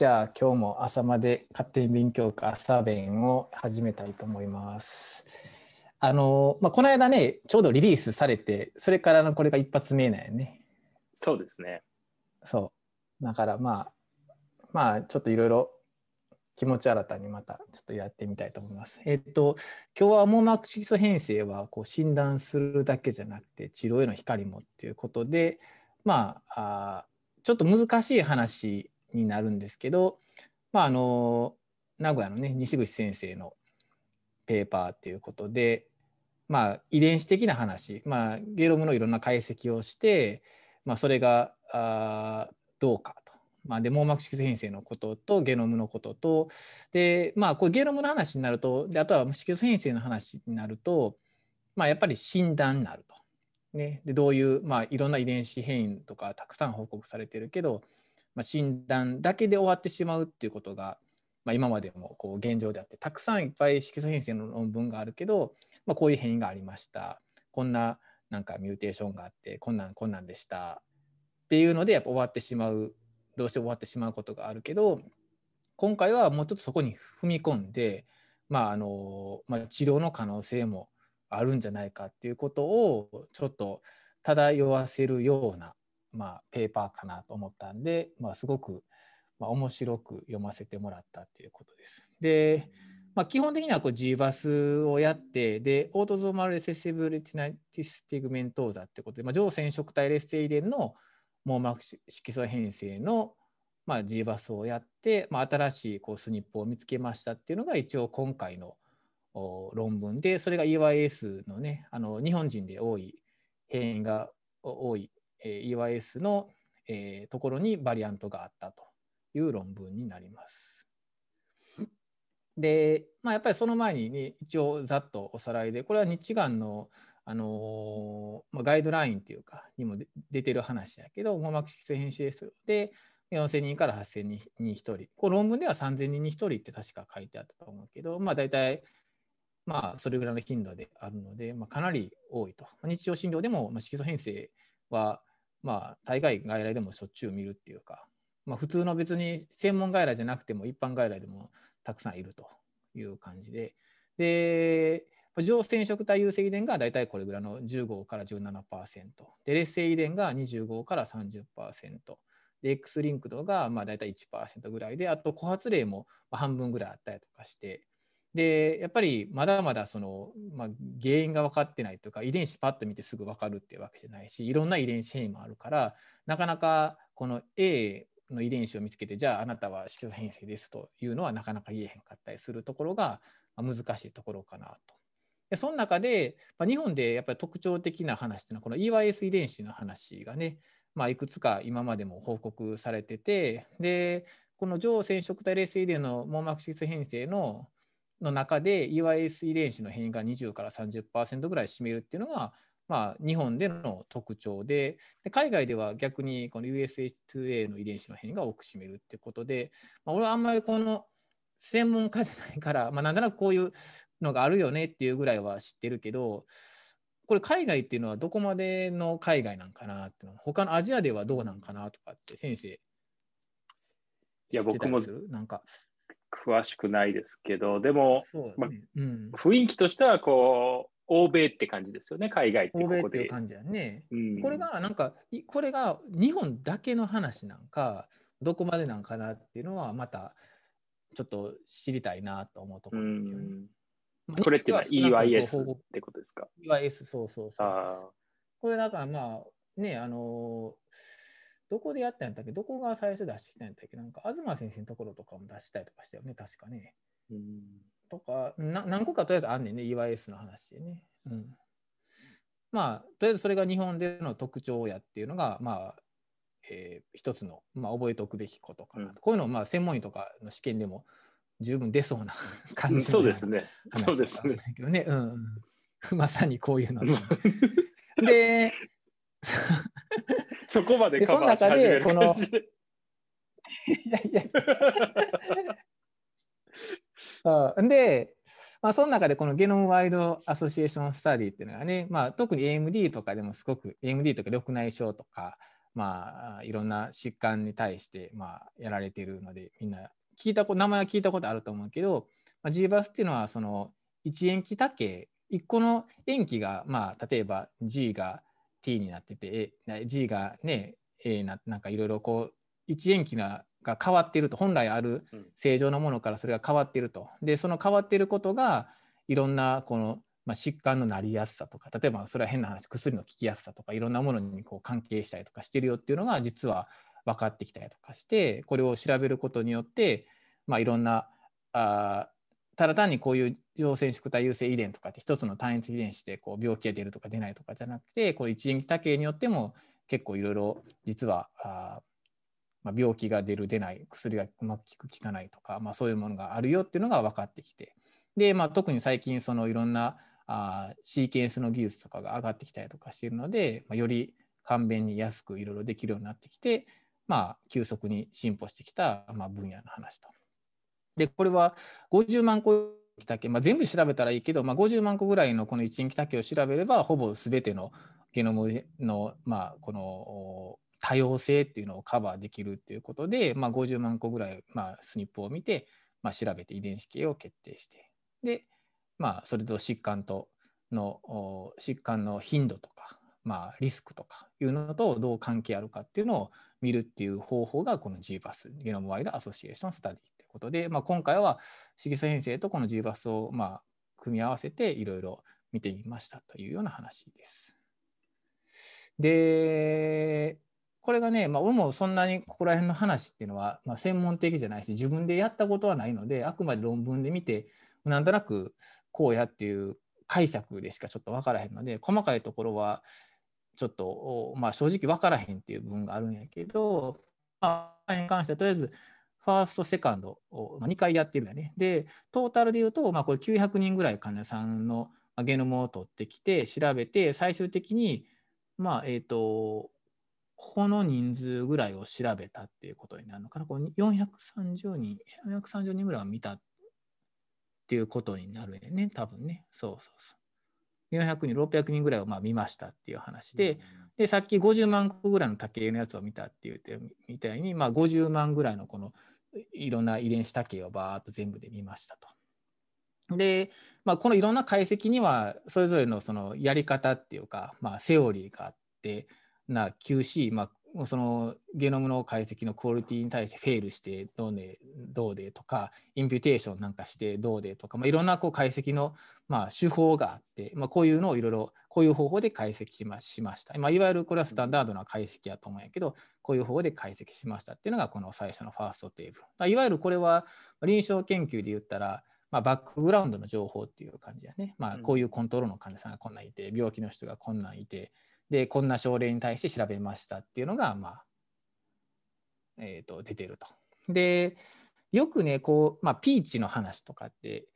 じゃあ今日も朝まで勝手に勉強会朝弁を始めたいと思います。あの、まあ、この間ね、ちょうどリリースされて、それからのこれが一発目なんよね。そうですね。そう。だからまあ、まあちょっといろいろ気持ち新たにまたちょっとやってみたいと思います。えっと、今日は網膜色素変性はこう診断するだけじゃなくて治療への光もっていうことで、まあ、あちょっと難しい話になるんですけど、まあ、あの名古屋のね西口先生のペーパーっていうことで、まあ、遺伝子的な話、まあ、ゲノムのいろんな解析をして、まあ、それがあどうかと。まあ、で網膜色素変性のこととゲノムのこととで、まあ、これゲノムの話になるとであとは色素変性の話になると、まあ、やっぱり診断になると。ね、でどういう、まあ、いろんな遺伝子変異とかたくさん報告されてるけど、まあ、診断だけで終わってしまうっていうことが、まあ、今までもこう現状であってたくさんいっぱい色素変性の論文があるけど、まあ、こういう変異がありました。こんななんかミューテーションがあってこんなんこんなんでした。っていうのでやっぱ終わってしまうどうして終わってしまうことがあるけど今回はもうちょっとそこに踏み込んで、まああのまあ、治療の可能性もあるんじゃないかっていうことをちょっと漂わせるような、まあ、ペーパーかなと思ったんで、まあ、すごく、まあ、面白く読ませてもらったっていうことです。で、まあ、基本的にはこう GBAS をやってでオートゾーマルレセシブレティナティスピグメントーザってことで、まあ、上染色体劣性遺伝の網膜色素変性の、まあ、GBAS をやって、まあ、新しいこうスニップを見つけましたっていうのが一応今回の論文でそれが EYS のねあの日本人で多い変異が多い、え、EYS の、え、ところにバリアントがあったという論文になります。で、まあ、やっぱりその前に、ね、一応ざっとおさらいでこれは日眼の、あの、まあ、ガイドラインっていうかにも出てる話やけど網膜色素変性ですで4000人から8000人に1人こう論文では3000人に1人って確か書いてあったと思うけどまあ大体まあ、それぐらいの頻度であるので、まあ、かなり多いと。日常診療でも、色素変性は、まあ、大概外来でもしょっちゅう見るっていうか、まあ、普通の別に専門外来じゃなくても一般外来でもたくさんいるという感じで、で、上染色体優性遺伝が大体これぐらいの15から17%、で、劣性遺伝が25から30%、で、X リンク度がまあ大体1%ぐらいで、あと、枯発例も半分ぐらいあったりとかして、でやっぱりまだまだその、まあ、原因が分かってないというか遺伝子パッと見てすぐ分かるっていうわけじゃないしいろんな遺伝子変異もあるからなかなかこの A の遺伝子を見つけてじゃああなたは色素変性ですというのはなかなか言えへんかったりするところが難しいところかなと。でその中で、まあ、日本でやっぱり特徴的な話っていうのはこの EYS 遺伝子の話がね、まあ、いくつか今までも報告されててでこの上染色体劣性遺伝の網膜色素変性のの中で EYS 遺伝子の変異が20から30%ぐらい占めるっていうのが、まあ、日本での特徴でで海外では逆にこの USH2A の遺伝子の変異が多く占めるっていうことで、まあ、俺はあんまりこの専門家じゃないから、まあ、なんとなくこういうのがあるよねっていうぐらいは知ってるけどこれ海外っていうのはどこまでの海外なんかなっていうの他のアジアではどうなんかなとかって先生いや僕もなんか詳しくないですけど、でも、ねまうん、雰囲気としてはこう、欧米って感じですよね、海外ってここで。欧米っていう感じやね。うん、これがなんか、これが日本だけの話なんか、どこまでなんかなっていうのは、またちょっと知りたいなと思うところですよね。まあ、これっていうのは EYS ってことですか ?EYS、そうそうそうあこれだからまあ、ね、あのどこでやったんやったっけ？どこが最初出してきたんやったっけ？なんか、東先生のところとかも出したりとかしたよね、確かね。うん、とかな、何個かとりあえずあんねんね、EYS の話でね。うん。まあ、とりあえずそれが日本での特徴やっていうのが、まあ、えー、一つの、まあ、覚えておくべきことかなと。うん、こういうのを、まあ、専門医とかの試験でも十分出そうな 感じそうですね。そうですね。けどね、うん、うん。まさにこういうの。で、そこまでその中で、この、いやいや。うん、で、まあ、その中でこのゲノムワイドアソシエーションスタディっていうのがね、まあ、特に AMD とかでもすごく AMD とか緑内障とかまあ、いろんな疾患に対して、まあ、やられているのでみんな聞いたこ名前は聞いたことあると思うけど、まあ、G バスっていうのはその一塩基多形1個の塩基が、まあ、例えば G が T になってて G がね A ななんかいろいろこう一塩基がが変わっていると。本来ある正常なものからそれが変わっていると。でその変わっていることがいろんなこの、まあ、疾患のなりやすさとか例えばそれは変な話薬の効きやすさとかいろんなものにこう関係したりとかしてるよっていうのが実は分かってきたりとかしてこれを調べることによって、まあ、いろんなあただ単にこういう上染色体優性遺伝とかって一つの単一遺伝子でこう病気が出るとか出ないとかじゃなくてこの一塩基多形によっても結構いろいろ実はあまあ、病気が出る出ない薬がうまく効く効かないとか、まあ、そういうものがあるよっていうのが分かってきてで、まあ、特に最近そのいろんなあシーケンスの技術とかが上がってきたりとかしているので、まあ、より簡便に安くいろいろできるようになってきて、まあ、急速に進歩してきた、まあ、分野の話と。でこれは50万個だけ、まあ、全部調べたらいいけど、まあ、50万個ぐらいのこの一塩基多形を調べればほぼ全てのゲノムの、まあ、この多様性っていうのをカバーできるっていうことで、まあ、50万個ぐらい、まあ、スニップを見て、まあ、調べて遺伝子系を決定してで、まあ、それと疾患との疾患の頻度とか、まあ、リスクとかいうのとどう関係あるかっていうのを見るっていう方法がこの GBAS ゲノムワイドアソシエーションスタディ。ことで、まあ、今回は色素編成とこの GBAS をまあ組み合わせていろいろ見てみましたというような話です。でこれがね、まあ、俺もそんなにここら辺の話っていうのは、まあ、専門的じゃないし自分でやったことはないのであくまで論文で見てなんとなくこうやっていう解釈でしかちょっと分からへんので細かいところはちょっと、まあ、正直分からへんっていう部分があるんやけど、まあ、に関してはとりあえずファースト、セカンドを2回やってるんだよね。で、トータルで言うと、まあ、これ900人ぐらい患者さんのゲノムを取ってきて、調べて、最終的に、まあ、えっ、ー、と、この人数ぐらいを調べたっていうことになるのかな。これ430人、430人ぐらいは見たっていうことになるよね、多分ね。そうそうそう。400人、600人ぐらいをまあ見ましたっていう話で、うん、で、さっき50万個ぐらいの多形のやつを見たって言ってるみたいに、まあ、50万ぐらいのこのいろんな遺伝子多形をバーっと全部で見ましたと。で、まあ、このいろんな解析にはそれぞれのそのやり方っていうか、まあ、セオリーがあってな QC、まあ、そのゲノムの解析のクオリティに対してフェールしてどうでどうでとかインピュテーションなんかしてどうでとか、まあ、いろんなこう解析のまあ手法があって、まあ、こういうのをいろいろこういう方法で解析しました、まあ、いわゆるこれはスタンダードな解析やと思うんやけどこういう方法で解析しましたっていうのがこの最初のファーストテーブルいわゆるこれは臨床研究で言ったらまあ、バックグラウンドの情報っていう感じやね。まあ、こういうコントロールの患者さんがこんなんいて、病気の人がこんなんいて、で、こんな症例に対して調べましたっていうのが、まあ、えー、と出てると。で、よくね、こう、まあ、ピーチの話とかって、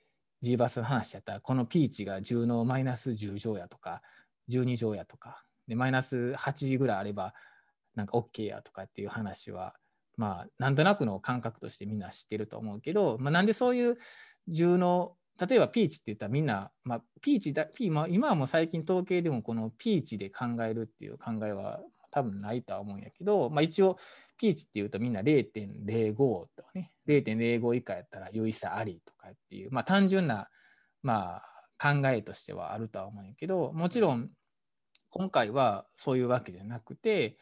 G バスの話やったら、このピーチが10のマイナス10乗やとか、12乗やとか、でマイナス8ぐらいあれば、なんか OK やとかっていう話は、まあ、なんとなくの感覚としてみんな知ってると思うけど、まあ、なんでそういう10の例えばピーチって言ったらみんな、まあ、ピーチだ、ピー、まあ、今はもう最近統計でもこのピーチで考えるっていう考えは多分ないとは思うんやけど、まあ、一応ピーチっていうとみんな0.05とかね、0.05以下やったら優位差ありとかっていう、まあ、単純な、まあ、考えとしてはあるとは思うんやけど、もちろん今回はそういうわけじゃなくて、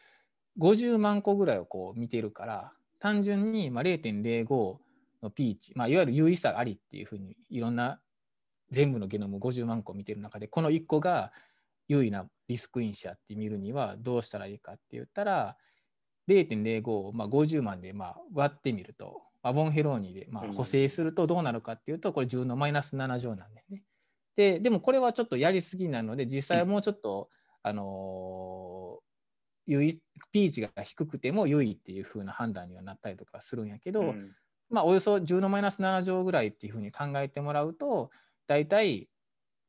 50万個ぐらいをこう見てるから、単純にま0.05のピーチ、まあ、いわゆる優位差ありっていうふうにいろんな全部のゲノム50万個見てる中でこの1個が優位なリスク因子やって見るにはどうしたらいいかって言ったら0.05をまあ50万でまあ割ってみると、まあ、ボンヘローニでまあ補正するとどうなるかっていうとこれ10のマイナス7乗なんだよね。ででもこれはちょっとやりすぎなので実際はもうちょっと、あのー、ピーチが低くても優位っていう風な判断にはなったりとかするんやけど、うん、まあ、およそ10のマイナス7乗ぐらいっていうふうに考えてもらうと大体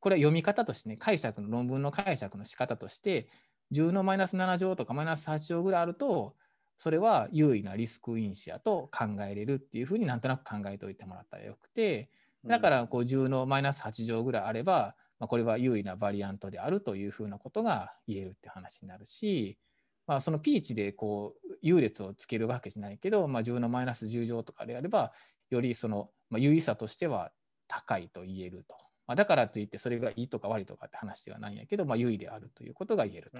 これは読み方としてね解釈の論文の解釈の仕方として10のマイナス7乗とかマイナス8乗ぐらいあるとそれは優位なリスク因子やと考えれるっていうふうになんとなく考えておいてもらったらよくてだからこう10のマイナス8乗ぐらいあれば、まあ、これは優位なバリアントであるというふうなことが言えるって話になるしまあ、その P 値でこう優劣をつけるわけじゃないけど、まあ、10のマイナス10乗とかであればよりその、まあ、優位さとしては高いと言えると。まあ、だからといってそれがいいとか悪いとかって話ではないんやけど、まあ、優位であるということが言えると。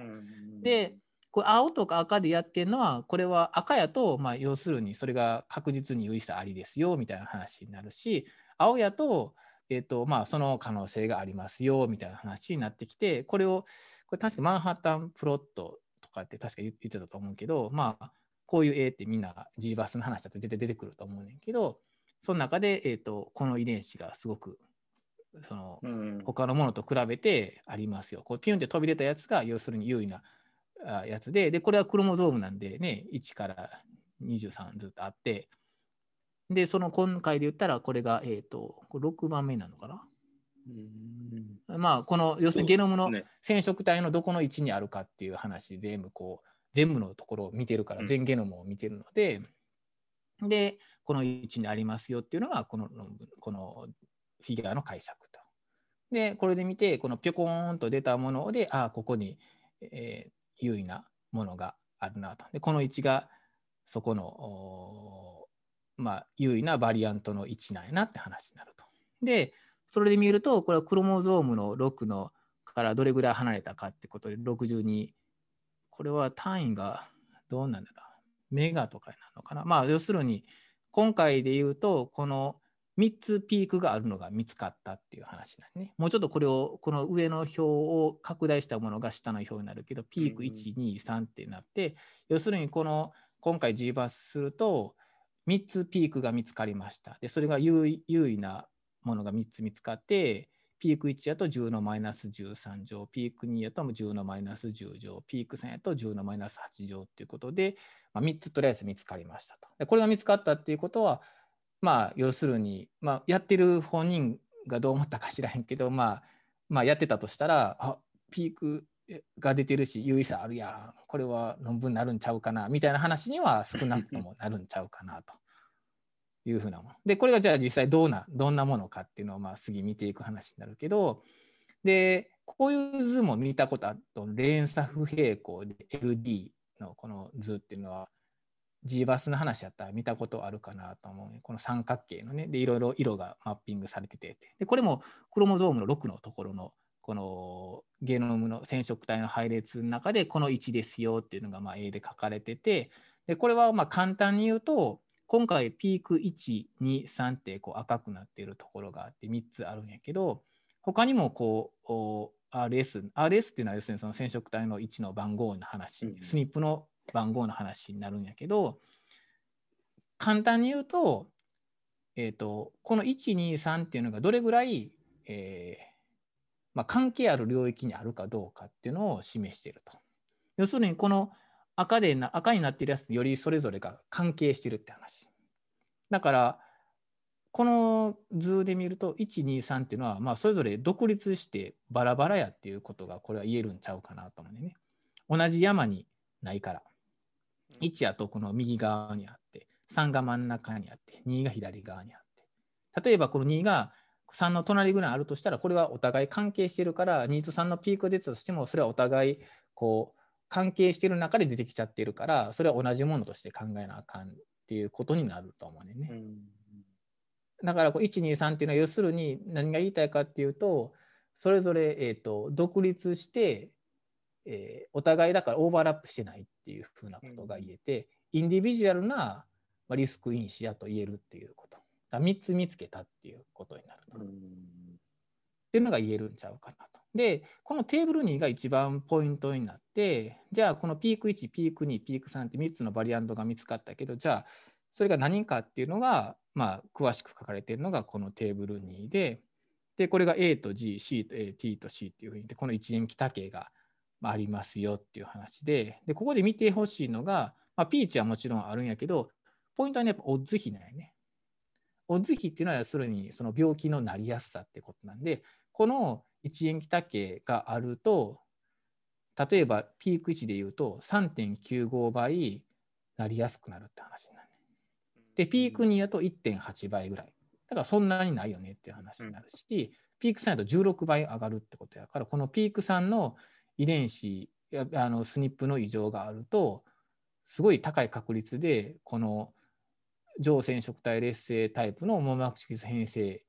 でこれ青とか赤でやってるのはこれは赤やと、まあ、要するにそれが確実に優位さありですよみたいな話になるし青やと,、えーとまあ、その可能性がありますよみたいな話になってきてこれをこれ確かマンハッタンプロットとかって確か言ってたと思うけどまあこういう A ってみんな G バスの話だと出て出てくると思うねんけどその中で、えーと、この遺伝子がすごくその、うん、他のものと比べてありますよ。こうピュンって飛び出たやつが要するに優位なやつででこれはクロモゾームなんでね1から23ずっとあってでその今回で言ったらこれが、えーと、これ6番目なのかな。うんまあこの要するにゲノムの染色体のどこの位置にあるかっていう話全部こう全部のところを見てるから全ゲノムを見てるので、うん、でこの位置にありますよっていうのがこの論文このフィギュアの解釈と。でこれで見てこのピョコーンと出たものでああここに、えー、優位なものがあるなと。でこの位置がそこのまあ、優位なバリアントの位置なんやなって話になると。でそれで見るとこれはクロモゾームの6のからどれぐらい離れたかってことで62これは単位がどうなんだろうメガとかになるのかな。まあ要するに今回で言うとこの3つピークがあるのが見つかったっていう話だね。もうちょっとこれを、この上の表を拡大したものが下の表になるけど、ピーク1、2、3ってなって、要するにこの今回 G バスすると、3つピークが見つかりました。で、それが優位なものが3つ見つかって、ピーク1やと10のマイナス13乗、ピーク2やと10のマイナス10乗、ピーク3やと10のマイナス8乗っていうことで、まあ、3つとりあえず見つかりましたと。でこれが見つかったっていうことは、まあ要するに、まあ、やってる本人がどう思ったか知らへんけど、まあ、まあやってたとしたらあピークが出てるし優位さあるやんこれは論文になるんちゃうかなみたいな話には少なくともなるんちゃうかなというふうなもの。でこれがじゃあ実際どうなどんなものかっていうのをまあ次見ていく話になるけどでこういう図も見たことあると連鎖不平行で LD のこの図っていうのは G バスの話やったら見たことあるかなと思う、ね、この三角形のね、で、いろいろ色がマッピングされてて、で、これもクロモゾームの6のところの、このゲノムの染色体の配列の中で、この位置ですよっていうのがまあ A で書かれてて、で、これはまあ簡単に言うと、今回ピーク1、2、3ってこう赤くなっているところがあって3つあるんやけど、他にもこう RS、RS っていうのは要するにその染色体の位置の番号の話、うん、スニップの番号の話になるんやけど簡単に言うと,、えーと、この123っていうのがどれぐらい、えーまあ、関係ある領域にあるかどうかっていうのを示していると。要するにこの赤でな赤になっているやつよりそれぞれが関係してるって話。だからこの図で見ると123っていうのはまあそれぞれ独立してバラバラやっていうことがこれは言えるんちゃうかなと思うね。同じ山にないから。1やとこの右側にあって、3が真ん中にあって、2が左側にあって。例えばこの2が3の隣ぐらいあるとしたら、これはお互い関係してるから、2と3のピークが出たとしても、それはお互いこう関係してる中で出てきちゃってるから、それは同じものとして考えなあかんっていうことになると思うね。うん、だからこう1、2、3っていうのは要するに何が言いたいかっていうと、それぞれ、えーと独立してえー、お互いだからオーバーラップしてないっていうふうなことが言えて、インディビジュアルなリスク因子やと言えるっていうこと。3つ見つけたっていうことになると。っていうのが言えるんちゃうかなと。で、このテーブル2が一番ポイントになって、じゃあこのピーク1、ピーク2、ピーク3って3つのバリアントが見つかったけど、じゃあそれが何かっていうのが、まあ、詳しく書かれているのがこのテーブル2で、で、これが A と G、C と A、T と C っていうふうにで、この一円北形がありますよっていう話で、でここで見てほしいのが、まあ、ピーチはもちろんあるんやけど、ポイントはね、やっぱオッズ比なんやね。オッズ比っていうのは、要するにその病気のなりやすさってことなんで、この一円北系があると、例えばピーク値で言うと3.95倍なりやすくなるって話になる、ね。で、ピーク2やと1.8倍ぐらい。だからそんなにないよねっていう話になるし、ピーク3やと16倍上がるってことやから、このピーク3の遺伝子やあのスニップの異常があるとすごい高い確率でこの上染色体劣勢タイプの網膜色素変性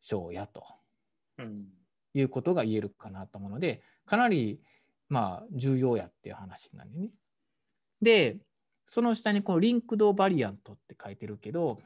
症やとうんいうことが言えるかなと思うのでかなりまあ重要やっていう話なんでね。でその下にこのリンクドバリアントって書いてるけど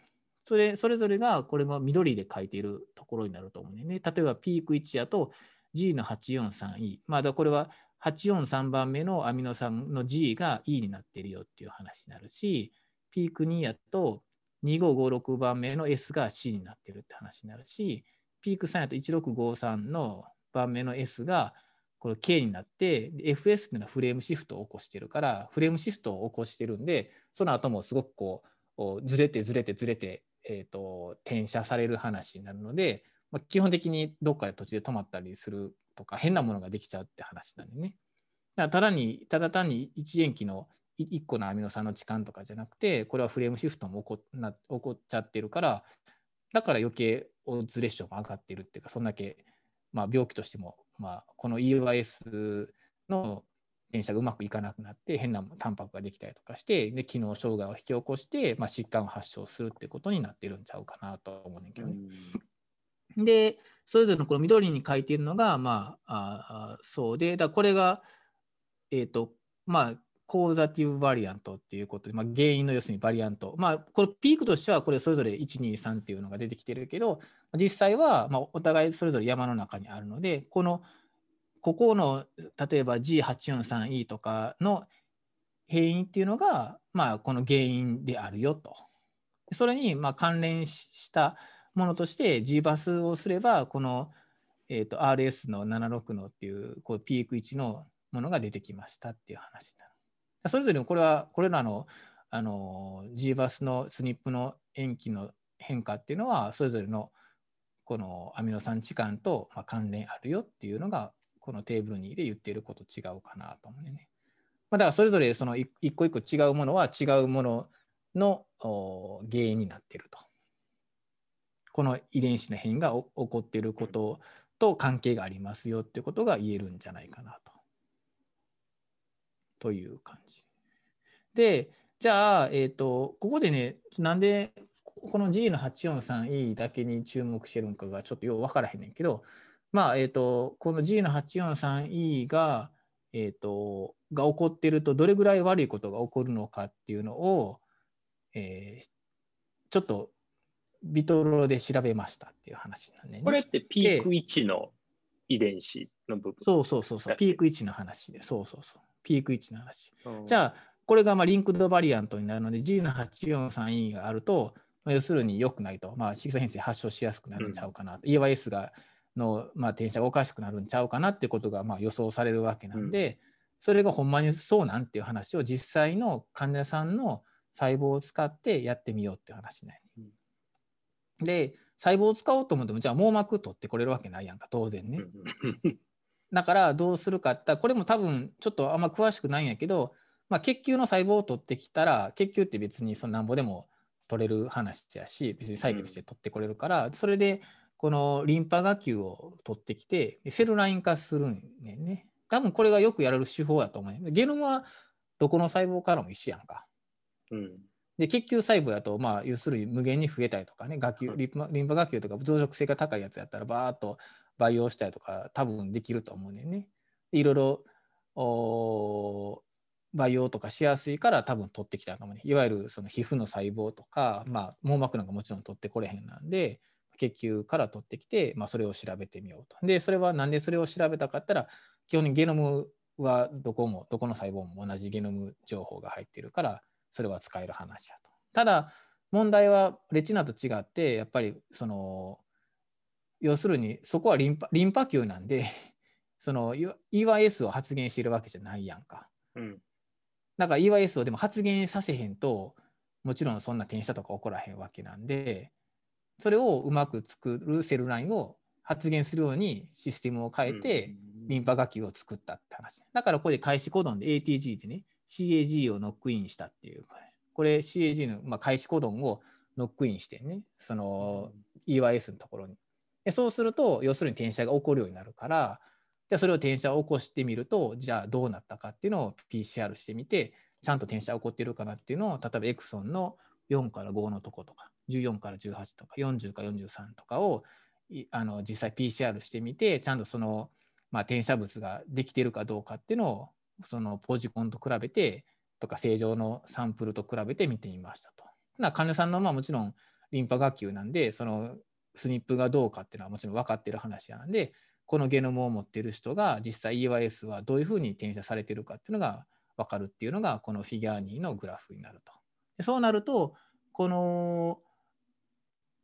それそれぞれがこれが緑で書いているところになると思うんだよね。例えばピーク1やと G の 843E。まだこれは843番目のアミノ酸の G が E になってるよっていう話になるし、ピーク2やと2556番目の S が C になってるって話になるし、ピーク3やと1653の番目の S がこれ K になって、FS っていうのはフレームシフトを起こしてるから、フレームシフトを起こしてるんで、その後もすごくこう、ずれてずれてずれて、えー、と転写される話になるので、まあ、基本的にどっかで途中で止まったりするとか、変なものができちゃうって話なんでね。だただに、ただ単に一塩基の1個のアミノ酸の置換とかじゃなくて、これはフレームシフトも起こな起こっちゃってるから、だから余計オズレッションも上がってるっていうか、そんだけ、まあ、病気としても、まあ、この EYS の転写がうまくいかなくなって、変なタンパクができたりとかして、で機能障害を引き起こして、まあ、疾患を発症するってことになってるんちゃうかなと思うねんけどね。で、それぞれのこの緑に書いているのが、まあ、ああそう。で、だこれが、えっ、と、まあ、コーザティブバリアントっていうことで、まあ、原因の要するにバリアント。まあ、これピークとしては、これそれぞれ1、2、3っていうのが出てきてるけど、実際は、ま、お互いそれぞれ山の中にあるので、この、ここの、例えば G843E とかの変異っていうのが、まあ、この原因であるよと。それに、ま、関連したものとして G バスをすれば、この、えー、と RS の76のっていうこうピーク1のものが出てきましたっていう話になる。それぞれこれは、これらのあの G バスのスニップの塩基の変化っていうのは、それぞれのこのアミノ酸置換と関連あるよっていうのが、このテーブル2で言っていること違うかなと思うね。まあ、だからそれぞれその一個一個違うものは違うものの原因になっていると。この遺伝子の変異が起こっていることと関係がありますよっていうことが言えるんじゃないかなと。という感じ。で、じゃあ、えっ、と、ここでね、なんでこの G の 843E だけに注目してるのかがちょっとよう分からへんねんけど、まあ、えっ、と、この G の 843E が、えっ、と、が起こっていると、どれぐらい悪いことが起こるのかっていうのを、えーちょっとビトロで調べましたっていう話なんでね。これってピーク1の遺伝子の部分？そうそうそうそう、ピーク1の話で、そうそうそう、ピーク1の話。うん。じゃあ、これがまあリンクドバリアントになるので、G の 843E があると、まあ要するに良くないと、まあ、色素変性発症しやすくなるんちゃうかな、EYS がの、まあ、転写がおかしくなるんちゃうかなってことがまあ予想されるわけなんで、それがほんまにそうなんっていう話を実際の患者さんの細胞を使ってやってみようっていう話なんやね。で、細胞を使おうと思っても、じゃあ網膜取ってこれるわけないやんか、当然ね。うんだからどうするかってこれも多分ちょっとあんま詳しくないんやけど、まあ、血球の細胞を取ってきたら血球って別にそのなんぼでも取れる話やし別に採血して取ってこれるから、それでこのリンパ芽球を取ってきてでセルライン化するんねんね。多分これがよくやられる手法やと思うゲノムはどこの細胞からも一緒やんか。うん。で血球細胞やと、まあ、要するに無限に増えたりとかね、芽球うんリンパリンパ芽球とか増殖性が高いやつやったら、バーっと培養したりとか、多分できると思うねんね。いろいろ培養とかしやすいから多分取ってきたと思うね。いわゆるその皮膚の細胞とか、まあ、網膜なんかもちろん取ってこれへんなんで、血球から取ってきて、まあ、それを調べてみようと。で、それはなんでそれを調べたかったら、基本にゲノムはどこも、どこの細胞も同じゲノム情報が入ってるから、それは使える話やと。ただ、問題はレチナと違って、やっぱりその、要するにそこはリンパリンパ球なんで、その EYS を発現しているわけじゃないやんか。うんだから EYS をでも発現させへんと、もちろんそんな転写とか起こらへんわけなんで、それをうまく作るセルラインを発現するようにシステムを変えて、リンパ芽球を作ったって話。だからこれ開始コドンで ATG でね、CAG をノックインしたっていう。これ CAG の、まあ、開始コドンをノックインしてね、その EYS のところに。でそうすると、要するに転写が起こるようになるから、じゃそれを転写を起こしてみると、じゃあどうなったかっていうのを PCR してみて、ちゃんと転写起こってるかなっていうのを、例えばエクソンの4から5のとことか、14から18とか、40から43とかをあの実際 PCR してみて、ちゃんとその、まあ、転写物ができてるかどうかっていうのを、そのポジコンと比べて、とか正常のサンプルと比べて見てみましたと。患者さんのまあもちろんリンパ学級なんで、そのスニップがどうかっていうのはもちろん分かってる話なんで、このゲノムを持っている人が実際 EYS はどういうふうに転写されてるかっていうのが分かるっていうのがこのフィギュア2のグラフになると。でそうなると、この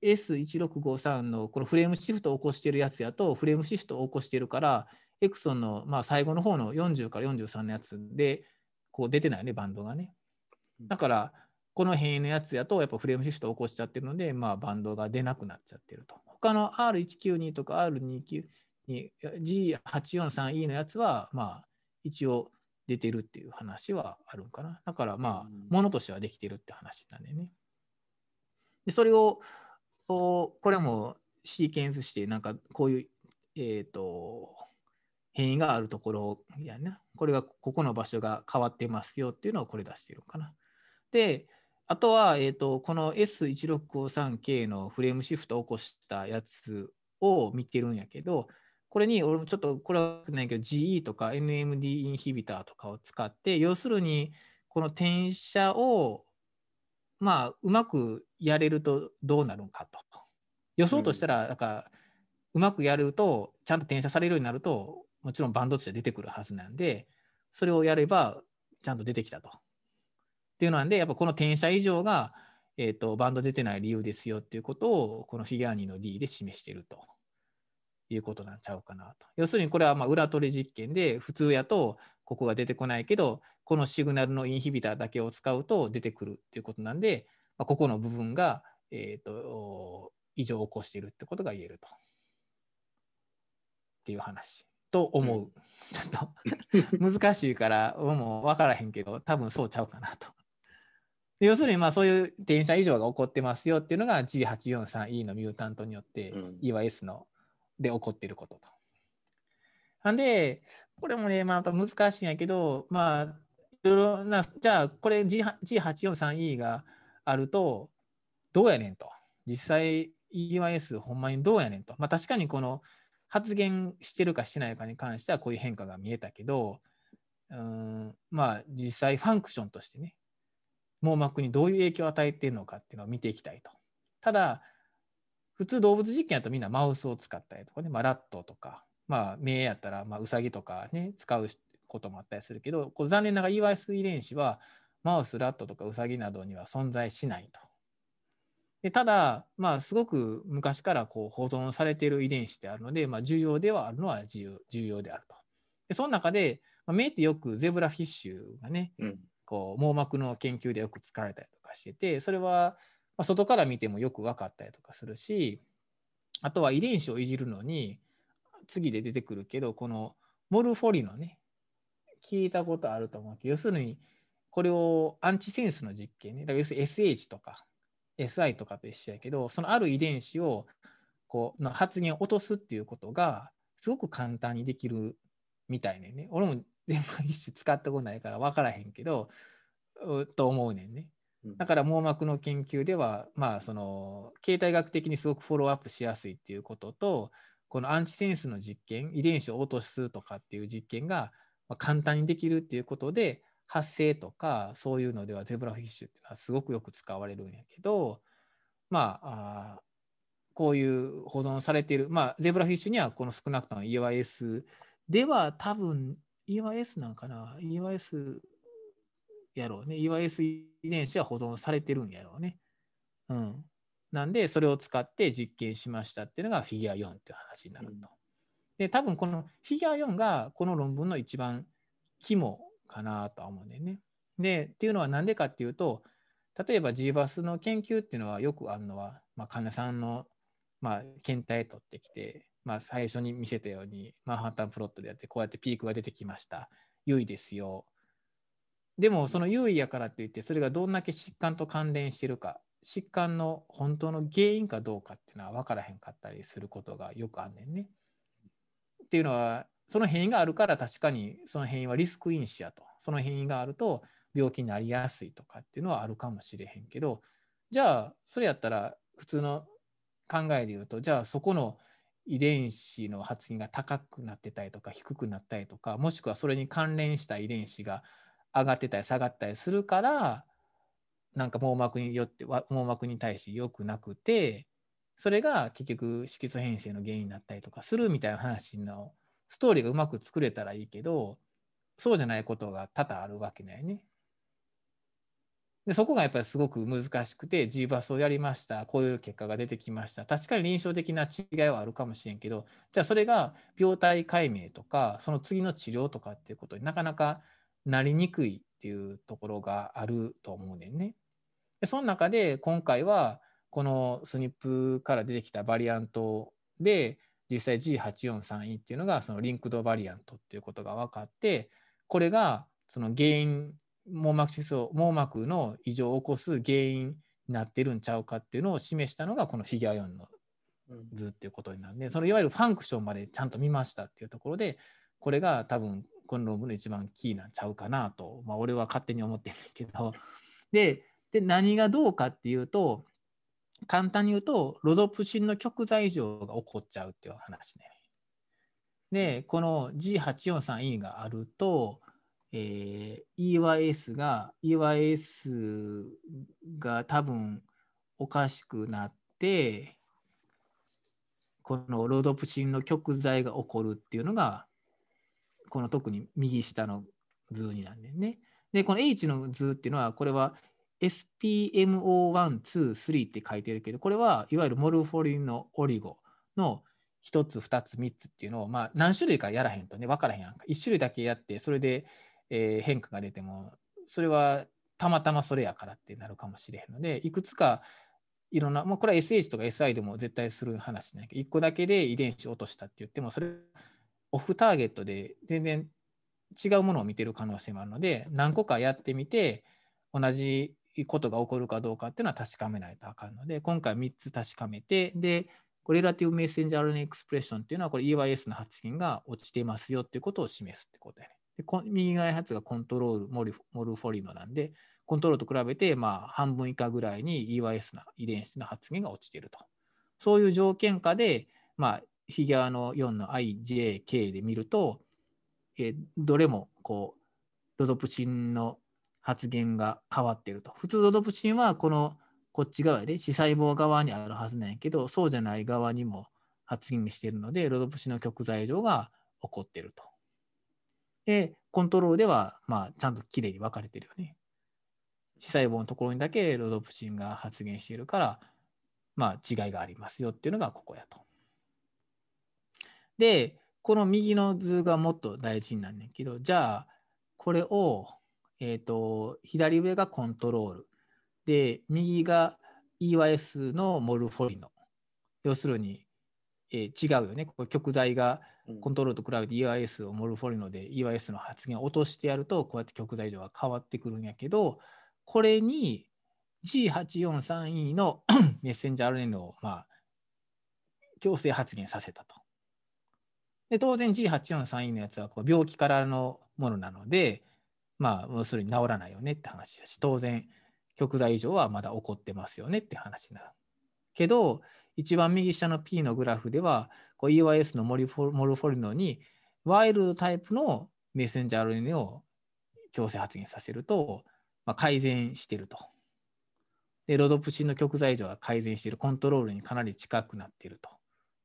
S1653 のこのフレームシフトを起こしているやつやとフレームシフトを起こしているからエクソンのまあ最後の方の40から43のやつでこう出てないねバンドがねだからこの辺のやつやとやっぱフレームシフトを起こしちゃってるのでまあバンドが出なくなっちゃってると他の R192 とか R292 G843E のやつはまあ一応出てるっていう話はあるんかなだからまあものとしてはできてるって話なんでねでそれをこれもシーケンスして、なんかこういう、えっ、ー、と、変異があるところやな。これが、ここの場所が変わってますよっていうのをこれ出してるかな。で、あとは、えっ、ー、と、この S1653K のフレームシフトを起こしたやつを見てるんやけど、これに俺もちょっとこれはないけど GE とか NMD インヒビターとかを使って要するにこの転写をまあ、うまくやれるとどうなるのかと。予想としたら、なんか、うまくやると、ちゃんと転写されるようになると、もちろんバンドとして出てくるはずなんで、それをやれば、ちゃんと出てきたと。っていうのなんで、やっぱこの転写以上が、えーと、バンド出てない理由ですよっていうことを、このフィギュア2の D で示しているということなんちゃうかなと。要するにこれはま裏取り実験で、普通やとここが出てこないけど、このシグナルのインヒビターだけを使うと出てくるっていうことなんで、まあ、ここの部分が、えーと、異常を起こしているってことが言えると。っていう話と思う。うん、ちょっと 難しいからもう分からへんけど多分そうちゃうかなと。要するにまあそういう転写異常が起こってますよっていうのが G843E のミュータントによって EYS ので起こっていることと。なんでこれもねまた難しいんやけどまあいろいろな、じゃあこれ G843E があると、どうやねんと。実際 EYS ほんまにどうやねんと。まあ確かにこの発言してるかしてないかに関してはこういう変化が見えたけど、うんまあ実際ファンクションとしてね、網膜にどういう影響を与えているのかっていうのを見ていきたいと。ただ、普通動物実験やとみんなマウスを使ったりとかね、まあ、ラットとか、まあ、目やったら、まあ、ウサギとかね、使うこともあったりするけど、こう残念ながら EYS 遺伝子はマウス、ラットとかウサギなどには存在しないと。でただ、まあ、すごく昔からこう保存されている遺伝子であるので、まあ、重要ではあるのは重要重要であると。でその中で、まあ、目ってよくゼブラフィッシュがね、うん、こう網膜の研究でよく使われたりとかしてて、それは、外から見てもよく分かったりとかするし、あとは遺伝子をいじるのに、次で出てくるけど、このモルフォリのね、聞いたことあると思うけど、要するに、これをアンチセンスの実験ね、だから要するに SH とか SI とかと一緒やけど、そのある遺伝子をこうの発現を落とすっていうことがすごく簡単にできるみたいねね。俺も全部一種使ったことないから分からへんけど、と思うねんね。だから網膜の研究では、まあ、その形態学的にすごくフォローアップしやすいっていうことと、このアンチセンスの実験、遺伝子を落とすとかっていう実験がまあ、簡単にできるっていうことで発生とかそういうのではゼブラフィッシュっていうのはすごくよく使われるんやけどまああこういう保存されているまあゼブラフィッシュにはこの少なくとも EYS では多分 EYS なんかな？EYS やろうね。EYS 遺伝子は保存されてるんやろうね。うん。なんでそれを使って実験しましたっていうのがフィギュア4っていう話になると。で、多分このフィギュア4がこの論文の一番肝かなとは思うんだよね。で、っていうのは何でかっていうと、例えば g バスの研究っていうのはよくあるのは、まあ、患者さんの、まあ、検体取ってきて、まあ、最初に見せたようにマンハッタンプロットでやってこうやってピークが出てきました優位ですよでもその優位やからっていってそれがどんだけ疾患と関連してるか疾患の本当の原因かどうかっていうのは分からへんかったりすることがよくあんねんね。っていうのはその変異があるから確かにその変異はリスク因子やと。その変異があると病気になりやすいとかっていうのはあるかもしれへんけど、じゃあそれやったら普通の考えで言うと、じゃあそこの遺伝子の発現が高くなってたりとか低くなったりとか、もしくはそれに関連した遺伝子が上がってたり下がったりするから、なんか網膜によって網膜に対して良くなくて、それが結局色素変性の原因になったりとかするみたいな話のストーリーがうまく作れたらいいけど、そうじゃないことが多々あるわけだよね。でそこがやっぱりすごく難しくて G バスをやりましたこういう結果が出てきました確かに臨床的な違いはあるかもしれんけどじゃあそれが病態解明とかその次の治療とかっていうことになかなかなりにくいっていうところがあると思うねんね。でその中で今回はこのスニップから出てきたバリアントで実際 G843E っていうのがそのリンクドバリアントっていうことが分かってこれがその原因網膜色素網膜の異常を起こす原因になってるんちゃうかっていうのを示したのがこのフィギュア4の図っていうことになるんで、そのいわゆるファンクションまでちゃんと見ましたっていうところでこれが多分この論文の一番キーなんちゃうかなと、まあ、俺は勝手に思ってるんだけどでで何がどうかっていうと簡単に言うとロドプシンの極材異常が起こっちゃうっていう話ね。でこの G843E があるとえー、EYS が EYS が多分おかしくなってこのロードプシンの極材が起こるっていうのがこの特に右下の図になんでね。でこの H の図っていうのはこれは SPMO1、2、3って書いてるけどこれはいわゆるモルフォリンのオリゴの1つ2つ3つっていうのをまあ何種類かやらへんとね分からへんやんか1種類だけやってそれでえー、変化が出てもそれはたまたまそれやからってなるかもしれへんのでいくつかいろんな、まあ、これは SH とか SI でも絶対する話じゃなんやけど1個だけで遺伝子を落としたって言ってもそれオフターゲットで全然違うものを見てる可能性もあるので何個かやってみて同じことが起こるかどうかっていうのは確かめないとあかんので今回3つ確かめてでこれレラティブメッセンジャー RNA エクスプレッションっていうのはこれ EYS の発現が落ちていますよっていうことを示すってことやね。で右側のやつがコントロールモルフォリノなんで、コントロールと比べてまあ半分以下ぐらいに EYS な遺伝子の発現が落ちていると。そういう条件下で、まあ、フィギュアの4の IJK で見ると、えどれもこうロドプシンの発現が変わっていると。普通ロドプシンはこのこっち側で視細胞側にあるはずなんやけど、そうじゃない側にも発現しているので、ロドプシンの極材上が起こっていると。で、コントロールでは、まあ、ちゃんときれいに分かれてるよね。視細胞のところにだけロドプシンが発現しているから、まあ、違いがありますよっていうのがここやと。で、この右の図がもっと大事になんねんけど、じゃあ、これを、えっ、ー、と、左上がコントロール。で、右が EYS のモルフォリノ。要するに、えー、違うよね。これ極材がコントロールと比べて EYS をモルフォリノで EYS の発現を落としてやると、こうやって極材上が変わってくるんやけど、これに G843E の メッセンジャー RNA を、まあ、強制発現させたと。で当然 G843E のやつはこう病気からのものなので、まあ、要するに治らないよねって話だし、当然、極材異常はまだ起こってますよねって話になる。けど、一番右下の P のグラフでは、EYS のモルフォリノにワイルドタイプのメッセンジャー RNA を強制発現させると、まあ、改善してると。で、ロドプシンの極材上が改善している、コントロールにかなり近くなっていると。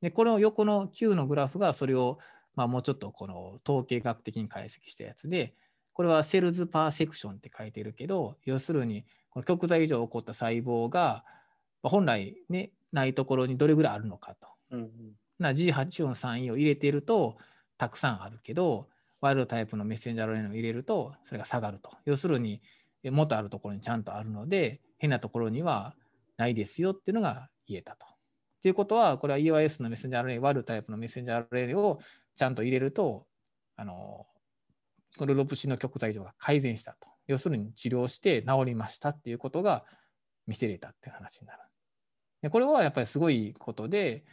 で、この横の Q のグラフがそれを、まあ、もうちょっとこの統計学的に解析したやつで、これはセルズパーセクションって書いてるけど、要するに、この極材以上起こった細胞が、本来ね、ないところにどれぐらいあるのかと。うんうん、な G843E を入れているとたくさんあるけど、ワイルドタイプのメッセンジャー RNA を入れるとそれが下がると。要するに、もっとあるところにちゃんとあるので、変なところにはないですよっていうのが言えたと。ということは、これは EYS のメッセンジャー RNA、ワイルドタイプのメッセンジャー RNA をちゃんと入れると、あの、そのロプシの極材異常が改善したと。要するに治療して治りましたっていうことが見せれたっていう話になる。でこれはやっぱりすごいことで、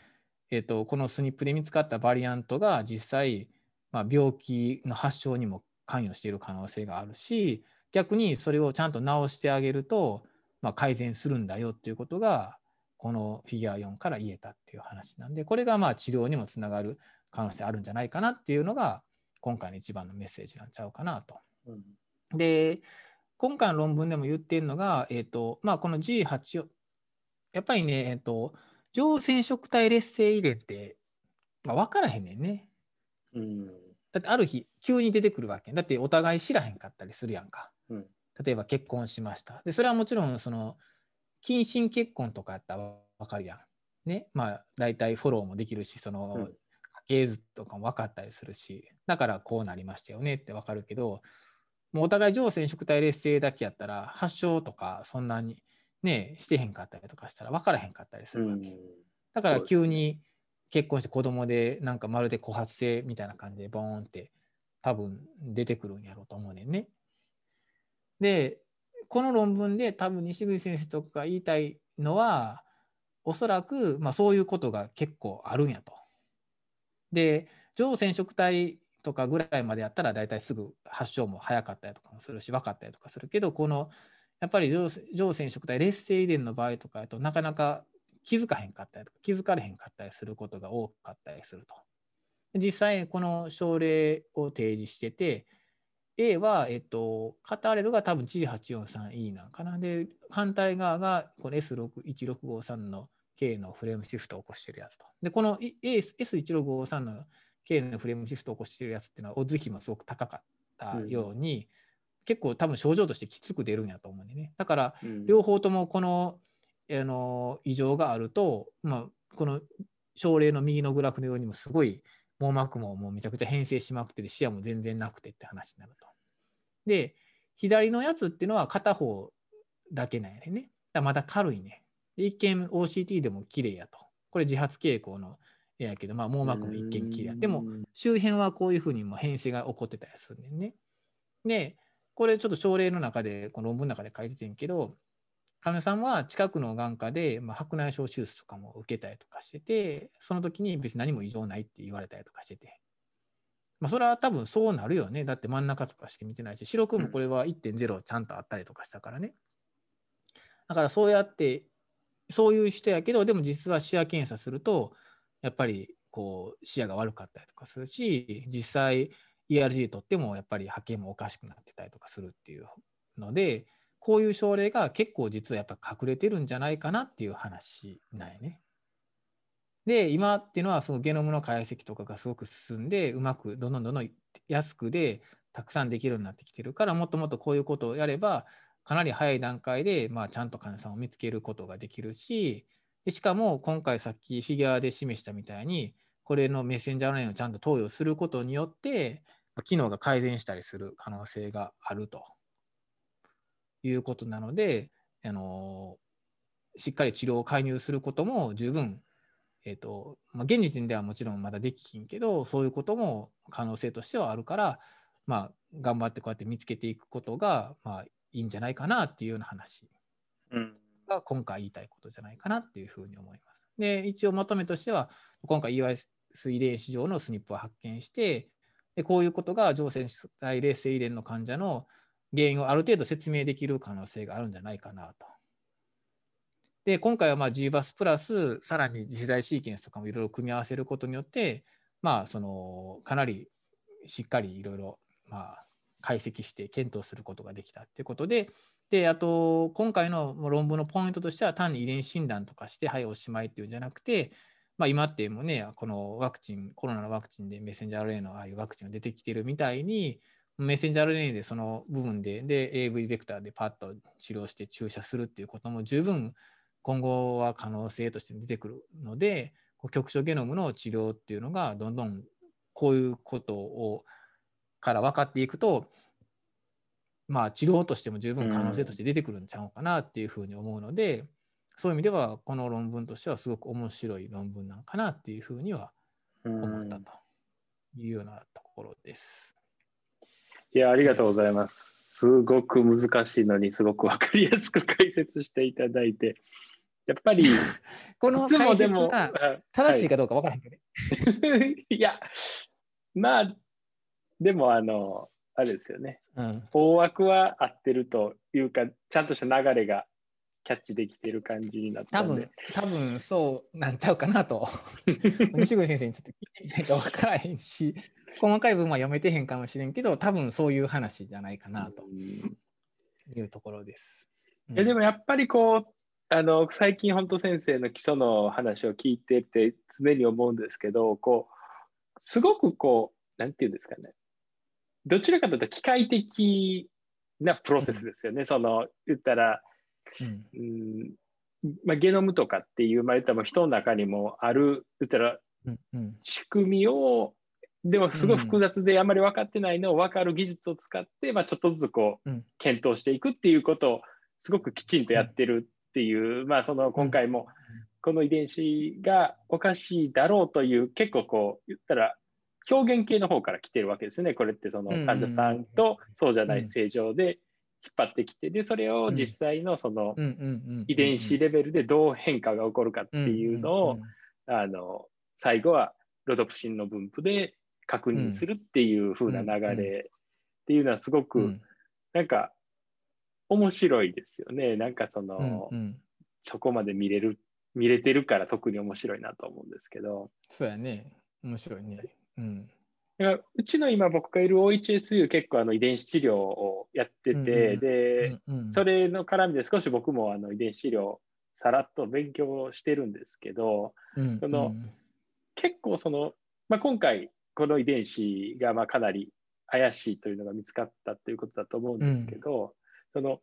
えーと、このスニップで見つかったバリアントが実際まあ、病気の発症にも関与している可能性があるし逆にそれをちゃんと治してあげると、まあ、改善するんだよっていうことがこのフィギュア4から言えたっていう話なんでこれがまあ治療にもつながる可能性あるんじゃないかなっていうのが今回の一番のメッセージなんちゃうかなと。うん、で今回の論文でも言ってるのが、えーとまあ、この G8 やっぱりね、えーと、上染色体劣勢遺伝って、まあ、分からへんねんね。うん、だってある日急に出てくるわけだってお互い知らへんかったりするやんか。うん、例えば結婚しました。でそれはもちろんその近親結婚とかやったら分かるやん。ね。まあ大体フォローもできるしその、家系図とかも分かったりするしだからこうなりましたよねって分かるけどもうお互い上染色体劣勢だけやったら発症とかそんなにねしてへんかったりとかしたら分からへんかったりするわけ。だから急に結婚して子供でなんかまるで枯発性みたいな感じでボーンって多分出てくるんやろうと思うねんね。でこの論文で多分西口先生とかが言いたいのはおそらくまあそういうことが結構あるんやと。で上染色体とかぐらいまでやったら大体すぐ発症も早かったりとかもするし分かったりとかするけどこのやっぱり上染色体劣勢遺伝の場合とかだとなかなか気づかへんかったりとか気づかれへんかったりすることが多かったりすると。実際この症例を提示してて A は、えっと、カターレルが多分 G843E なんかな。で、反対側がこの S1653 の K のフレームシフトを起こしてるやつと。で、この S1653 の K のフレームシフトを起こしてるやつっていうのは、オッズ比もすごく高かったように、うん、結構多分症状としてきつく出るんやと思うんでね。だから、両方ともこの,、あの異常があると、まあ、この症例の右のグラフのようにもすごい網膜ももうめちゃくちゃ変性しまくってて視野も全然なくてって話になると。で、左のやつっていうのは片方だけなんやね。だまだ軽いね。一見 OCT でも綺麗やと。これ自発傾向の絵やけど、まあ、網膜も一見綺麗や。でも、周辺はこういうふうにも変性が起こってたりするねんね。で、これちょっと症例の中で、この論文の中で書いててんけど、患者さんは近くの眼科で、まあ、白内障手術とかも受けたりとかしてて、その時に別に何も異常ないって言われたりとかしてて、まあ、それは多分そうなるよね。だって真ん中とかしか見てないし、白くんもこれは1.0ちゃんとあったりとかしたからね。だからそうやって、そういう人やけど、でも実は視野検査すると、やっぱりこう視野が悪かったりとかするし、実際 ERG 取ってもやっぱり波形もおかしくなってたりとかするっていうので、こういう症例が結構実はやっぱ隠れてるんじゃないかなっていう話なんやね。で、今っていうのはそのゲノムの解析とかがすごく進んで、うまくどんどんどんどん安くでたくさんできるようになってきてるから、もっともっとこういうことをやれば、かなり早い段階で、まあ、ちゃんと患者さんを見つけることができるし、でしかも今回さっきフィギュアで示したみたいに、これのメッセンジャーラインをちゃんと投与することによって、機能が改善したりする可能性があるということなので、あのしっかり治療を介入することも十分えーとまあ、現時点ではもちろんまだできひんけどそういうことも可能性としてはあるから、まあ、頑張ってこうやって見つけていくことが、まあ、いいんじゃないかなっていうような話が今回言いたいことじゃないかなっていうふうに思います。で一応まとめとしては今回 EYS 遺伝子上のスニップを発見してでこういうことが上染体冷性遺伝の患者の原因をある程度説明できる可能性があるんじゃないかなと。で、今回はまあ GBAS プラス、さらに次世代シーケンスとかもいろいろ組み合わせることによって、まあ、その、かなりしっかりいろいろ、ま、解析して検討することができたということで、で、あと、今回の論文のポイントとしては、単に遺伝診断とかして、はい、おしまいっていうんじゃなくて、まあ、今ってもね、このワクチン、コロナのワクチンでメッセンジャー RNA のああいうワクチンが出てきてるみたいに、メッセンジャー RNA でその部分で、で、AV ベクターでパッと治療して注射するっていうことも十分今後は可能性として出てくるので、局所ゲノムの治療っていうのがどんどんこういうことをから分かっていくと、まあ治療としても十分可能性として出てくるんちゃうかなっていうふうに思うので、そういう意味ではこの論文としてはすごく面白い論文なのかなっていうふうには思ったというようなところです。いや、ありがとうございます。すごく難しいのにすごく分かりやすく解説していただいて、やっぱり、この解説が正しいかどうか分からへんけど、ね、いや、まあ、でも、あの、あれですよね。うん。大枠は合ってるというか、ちゃんとした流れがキャッチできてる感じになった多分んで。多分そうなんちゃうかなと。西口先生にちょっと聞いてみないと分からへんし細かい部分は読めてへんかもしれんけど多分そういう話じゃないかなとうんいうところです。うん。えでもやっぱりこう、あの最近、本当先生の基礎の話を聞いてて、常に思うんですけど、こうすごくこう、なんていうんですかね、どちらかというと機械的なプロセスですよね、その言ったら、うん。うん。まあ、ゲノムとかっていう、まあ、言ったらもう人の中にもある、言ったら仕組みを、でもすごい複雑であまり分かってないのを分かる技術を使って、まあ、ちょっとずつこううん。検討していくっていうことをすごくきちんとやってるっていう、まあ、その今回もこの遺伝子がおかしいだろうという結構こう言ったら表現系の方から来てるわけですね。これってそのうん。患者さんとそうじゃない正常で引っ張ってきてでそれを実際のその遺伝子レベルでどう変化が起こるかっていうのをあの最後はロドプシンの分布で確認するっていう風な流れっていうのはすごうん。くなんか面白いですよね。なんかその、そこまで見れる見れてるから特に面白いなと思うんですけど。そうやね。面白いね。うんだからうちの今僕がいる OHSU 結構あの遺伝子治療をやってて、うんうん。で、うんうん。それの絡みで少し僕もあの遺伝子治療さらっと勉強してるんですけど、うんその結構その、まあ、今回この遺伝子がまあかなり怪しいというのが見つかったということだと思うんですけど、その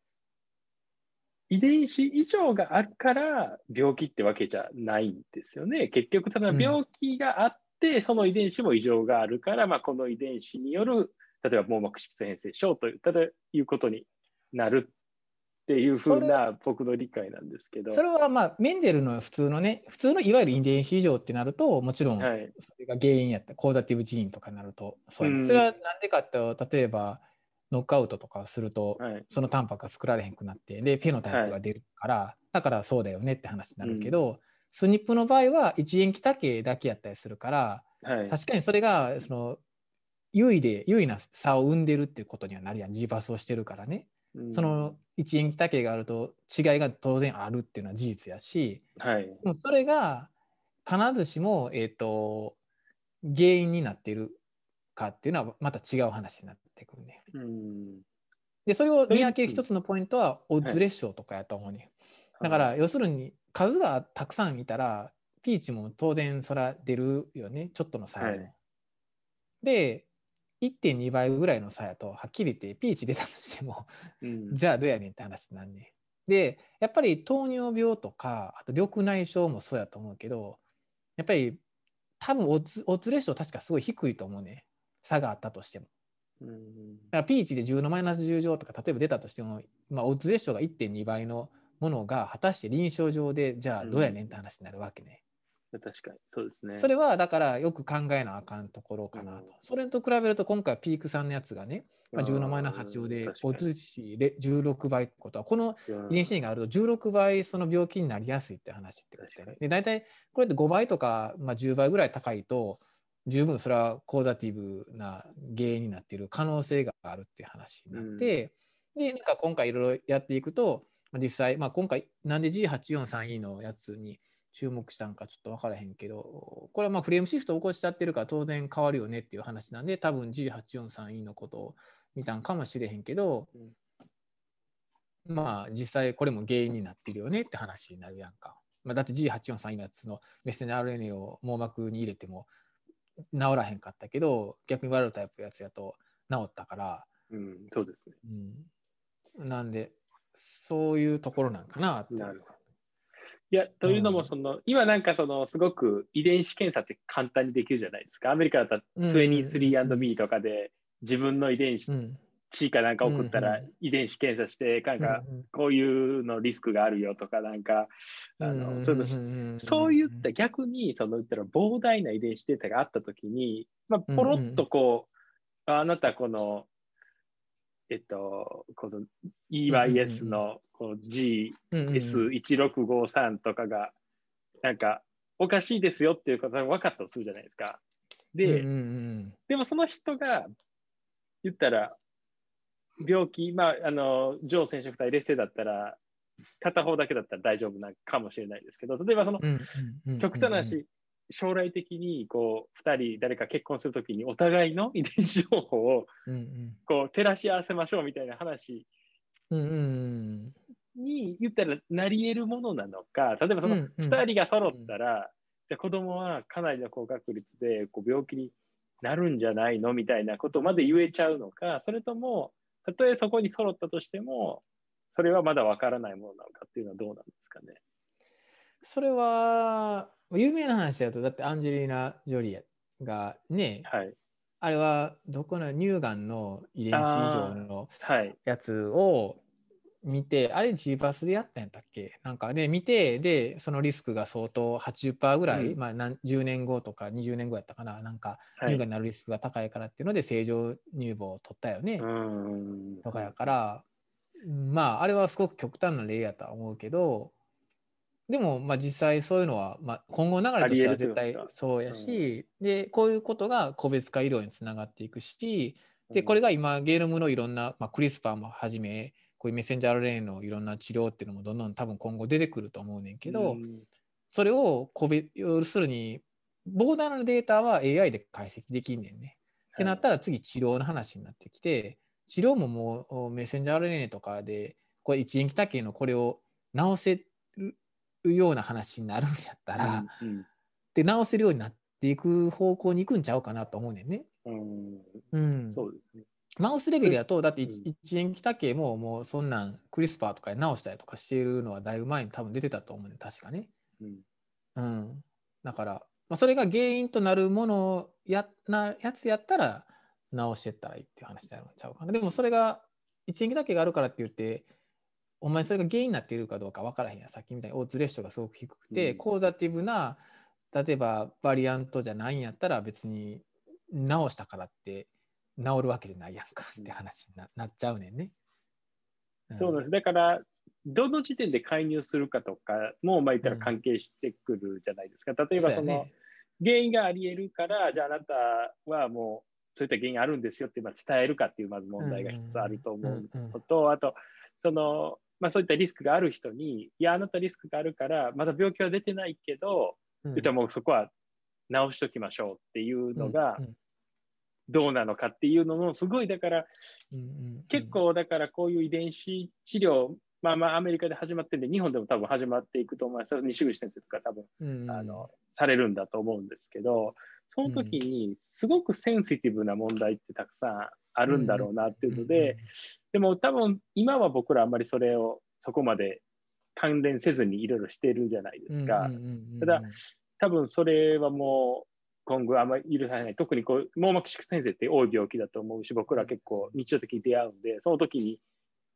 遺伝子異常があるから病気ってわけじゃないんですよね。結局ただ病気があって、その遺伝子も異常があるから、まあ、この遺伝子による例えば網膜色素変性症というただいうことになるっていうふうな僕の理解なんですけど。それはまあメンデルの普通のね普通のいわゆる遺伝子異常ってなるともちろんはい。それが原因やったコーザティブジーンとかになるとそうそれはなんでかって例えばノックアウトとかするとはい。そのタンパクが作られへんくなってでフェノタイプが出るから、だからそうだよねって話になるけど、スニップの場合は一塩基多形だけやったりするからはい。確かにそれがその優位で優位な差を生んでるっていうことにはなるやん。G パスをしてるからね。うん。その一塩基多形があると違いが当然あるっていうのは事実やし。はい。でもそれが必ずしも、えー、と原因になっているかっていうのはまた違う話になってくるね。うん。でそれを見分けるうん一つのポイントはオッズレッショーとかやと思うね。だから要するに数がたくさんいたらピーチも当然そら出るよねちょっとの差でも。はいで1.2倍ぐらいの差やとはっきり言ってピーチ出たとしてもうんじゃあどうやねんって話になんねん。でやっぱり糖尿病とかあと緑内障もそうやと思うけどやっぱり多分オッズオッズレッショー確かすごい低いと思うね差があったとしても。うんだからピーチで10のマイナス10乗とか例えば出たとしても、まあ、オッズレッショーが1.2倍のものが果たして臨床上でじゃあどうやねんって話になるわけね。確かにそうですね。それはだからよく考えなあかんところかなと。うん。それと比べると今回ピークさんのやつがね、まあ、10のマイナス8乗でオッズ値で16倍ってことはこの遺伝子があると16倍その病気になりやすいって話ってことで、ね、で大体これって5倍とか、まあ、10倍ぐらい高いと十分それはコーザティブな原因になっている可能性があるっていう話になって、でなんか今回いろいろやっていくと実際、まあ、今回なんで G843E のやつに注目したんかちょっと分からへんけどこれはまあフレームシフト起こしちゃってるから当然変わるよねっていう話なんで多分 G843E のことを見たんかもしれへんけど、まあ実際これも原因になってるよねって話になるやんか。まあ、だって G843 のやつのメッセンジャー RNA を網膜に入れても治らへんかったけど逆にワイルドタイプのやつやと治ったから、うん、そうですね。うん、なんでそういうところなんかなって。いうなるほど。いや、というのも、その、今なんかその、すごく遺伝子検査って簡単にできるじゃないですか。アメリカだったらうん 23&me とかで自分の遺伝子、うん、C かなんか送ったらうんうん遺伝子検査して、なんかうんこういうのリスクがあるよとか、なんか、あの、そういうのそういった逆に、その言ったら膨大な遺伝子データがあったときに、まあ、ポロッとこう、あなたこの、えっと、この EYS のこの GS1653 とかが、なんか、おかしいですよっていうことが分かったとするじゃないですか。で、うんうんでもその人が言ったら、病気、まあ、あの、上染色体劣勢だったら、片方だけだったら大丈夫なかもしれないですけど、例えばその、極端な話、将来的にこう2人誰か結婚するときにお互いの遺伝子情報をこう照らし合わせましょうみたいな話に言ったらなり得るものなのか例えばその2人が揃ったら、じゃ子供はかなりの高確率でこう病気になるんじゃないのみたいなことまで言えちゃうのかそれともたとえそこに揃ったとしてもそれはまだわからないものなのかっていうのはどうなんですかね？それは有名な話だとだってアンジェリーナ・ジョリーがね、はい、あれはどこの乳がんの遺伝子異常のやつを見てあ,、れ G バスでやったんやったっけ？なんかで見てでそのリスクが相当80%ぐらい、うん、まあ何10年後とか20年後やったかな？なんか乳がんになるリスクが高いからっていうので正常乳房を取ったよね。とかやからまああれはすごく極端な例やとは思うけどでも、まあ、実際そういうのは、まあ、今後流れとしては絶対そうやし、うん、でこういうことが個別化医療につながっていくしでこれが今ゲームのいろんな、まあ、クリスパーもはじめこういうメッセンジャー RNA のいろんな治療っていうのもどんどん多分今後出てくると思うねんけど、うん、それを個別要するに膨大なデータは AI で解析できんねんね。ってなったら次治療の話になってきて治療ももうメッセンジャー RNA とかでこれ一円気多形のこれを治せような話になるんやったら、うんうん、で直せるようになっていく方向に行くんちゃうかなと思うねんね。うん、うん、そうですねマウスレベルやと、だって一円気系ももうそんなんクリスパーとかで直したりとかしているのはだいぶ前に多分出てたと思うね確かね。うん。うん、だから、まあ、それが原因となるものやなやつやったら直してったらいいっていう話になるんちゃうかな。でもそれが一円気系があるからって言ってお前それが原因になっているかどうか分からへんやさっきみたいにオーツレッショがすごく低くて、うん、コーザティブな例えばバリアントじゃないんやったら別に直したからって治るわけじゃないやんかって話にな,、なっちゃうねんね。うん、そうなんです。だからどの時点で介入するかとかもまあ言ったら関係してくるじゃないですか。例えばその、ね、原因があり得るからじゃああなたはもうそういった原因あるんですよって伝えるかっていうまず問題が一つあると思うのと、あとそのまあ、そういったリスクがある人に、いや、あなたリスクがあるから、まだ病気は出てないけど、うん、言ったらもうそこは直しときましょうっていうのが、どうなのかっていうのも、すごい、だから、結構、だからこういう遺伝子治療、まあまあアメリカで始まってるんで、日本でも多分始まっていくと思います。西口先生とか多分、あの、されるんだと思うんですけど、その時にすごくセンシティブな問題ってたくさんあるんだろうなっていうので、でも多分今は僕らあんまりそれをそこまで関連せずにいろいろしてるじゃないですか。ただ多分それはもう今後あんまり許されない。特にこう網膜色先生って多い病気だと思うし、僕ら結構日常的に出会うんで、その時に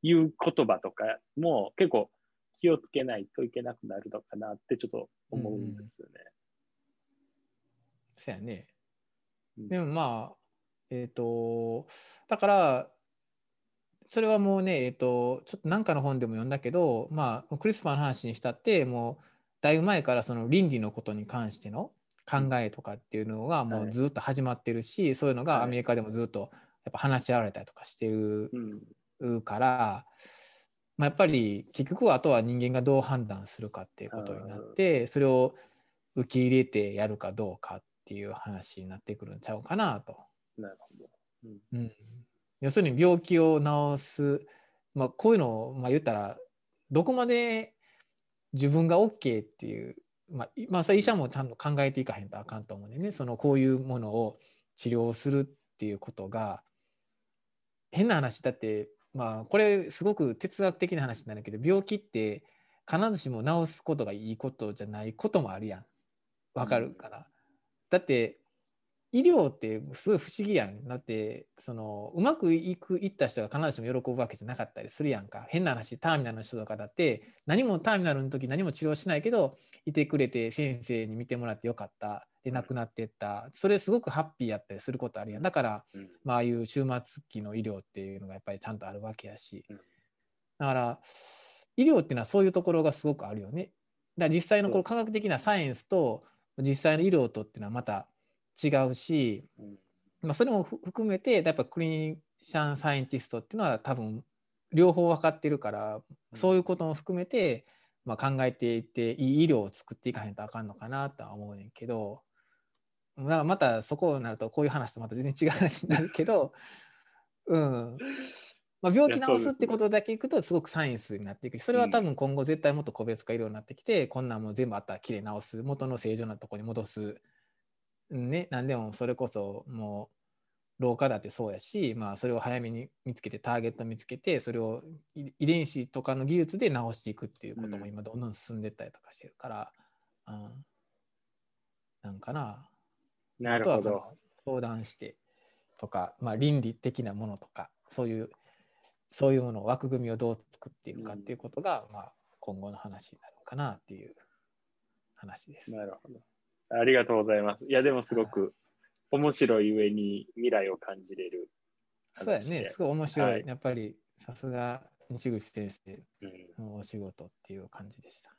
言う言葉とかも結構気をつけないといけなくなるのかなってちょっと思うんですよね。うん、そうやね。でもまあ、えっ、ー、と、だから、それはもうね、えっ、ー、と、ちょっと何かの本でも読んだけど、まあ、クリスパーの話にしたって、もう、だいぶ前からその倫理のことに関しての考えとかっていうのがもうずっと始まってるし、はい、そういうのがアメリカでもずっとやっぱ話し合われたりとかしてるから、まあ、やっぱり結局はあとは人間がどう判断するかっていうことになってそれを受け入れてやるかどうかっていう話になってくるんちゃうかなとなるほど。うん、うん、要するに病気を治す、まあ、こういうのを、まあ、言ったらどこまで自分が OK っていう、まあ、まあ、医者もちゃんと考えていかへんとあかんと思うんでね。そのこういうものを治療するっていうことが変な話だってまあこれすごく哲学的な話になるけど病気って必ずしも治すことがいいことじゃないこともあるやん。わかるから。だって医療ってすごい不思議やん。だってそのうまくいくいった人が必ずしも喜ぶわけじゃなかったりするやんか。変な話ターミナルの人とかだって何もターミナルの時何も治療しないけどいてくれて先生に見てもらってよかったで亡くなってったそれすごくハッピーやったりすることあるやん。だから、まあ、ああいう終末期の医療っていうのがやっぱりちゃんとあるわけやし。だから医療っていうのはそういうところがすごくあるよね。だから実際のこの科学的なサイエンスと実際の医療とっていうのはまた違うし、まあ、それも含めてやっぱクリシャンサイエンティストっていうのは多分両方分かってるからそういうことも含めて、まあ、考えていっていい医療を作っていかへんとあかんのかなとは思うねんけどだからまたそこになるとこういう話とまた全然違う話になるけど、うん。まあ、病気治すってことだけいくとすごくサイエンスになっていくしそれは多分今後絶対もっと個別化医療になってきて、こんなんも全部あったらきれい治す元の正常なとこに戻す、ね、何でもそれこそもう老化だってそうやし、まあ、それを早めに見つけてターゲット見つけてそれを遺伝子とかの技術で治していくっていうことも今どんどん進んでったりとかしてるから、うん、なんかな。なるほど。相談してとか、まあ、倫理的なものとかそういうそういうもの枠組みをどう作っていくかっていうことが、うん、まあ、今後の話になるかなっていう話です。なるほどありがとうございます。いやでもすごく面白い上に未来を感じれるそうやね、すごい面白い。はい、やっぱりさすが西口先生のお仕事っていう感じでした。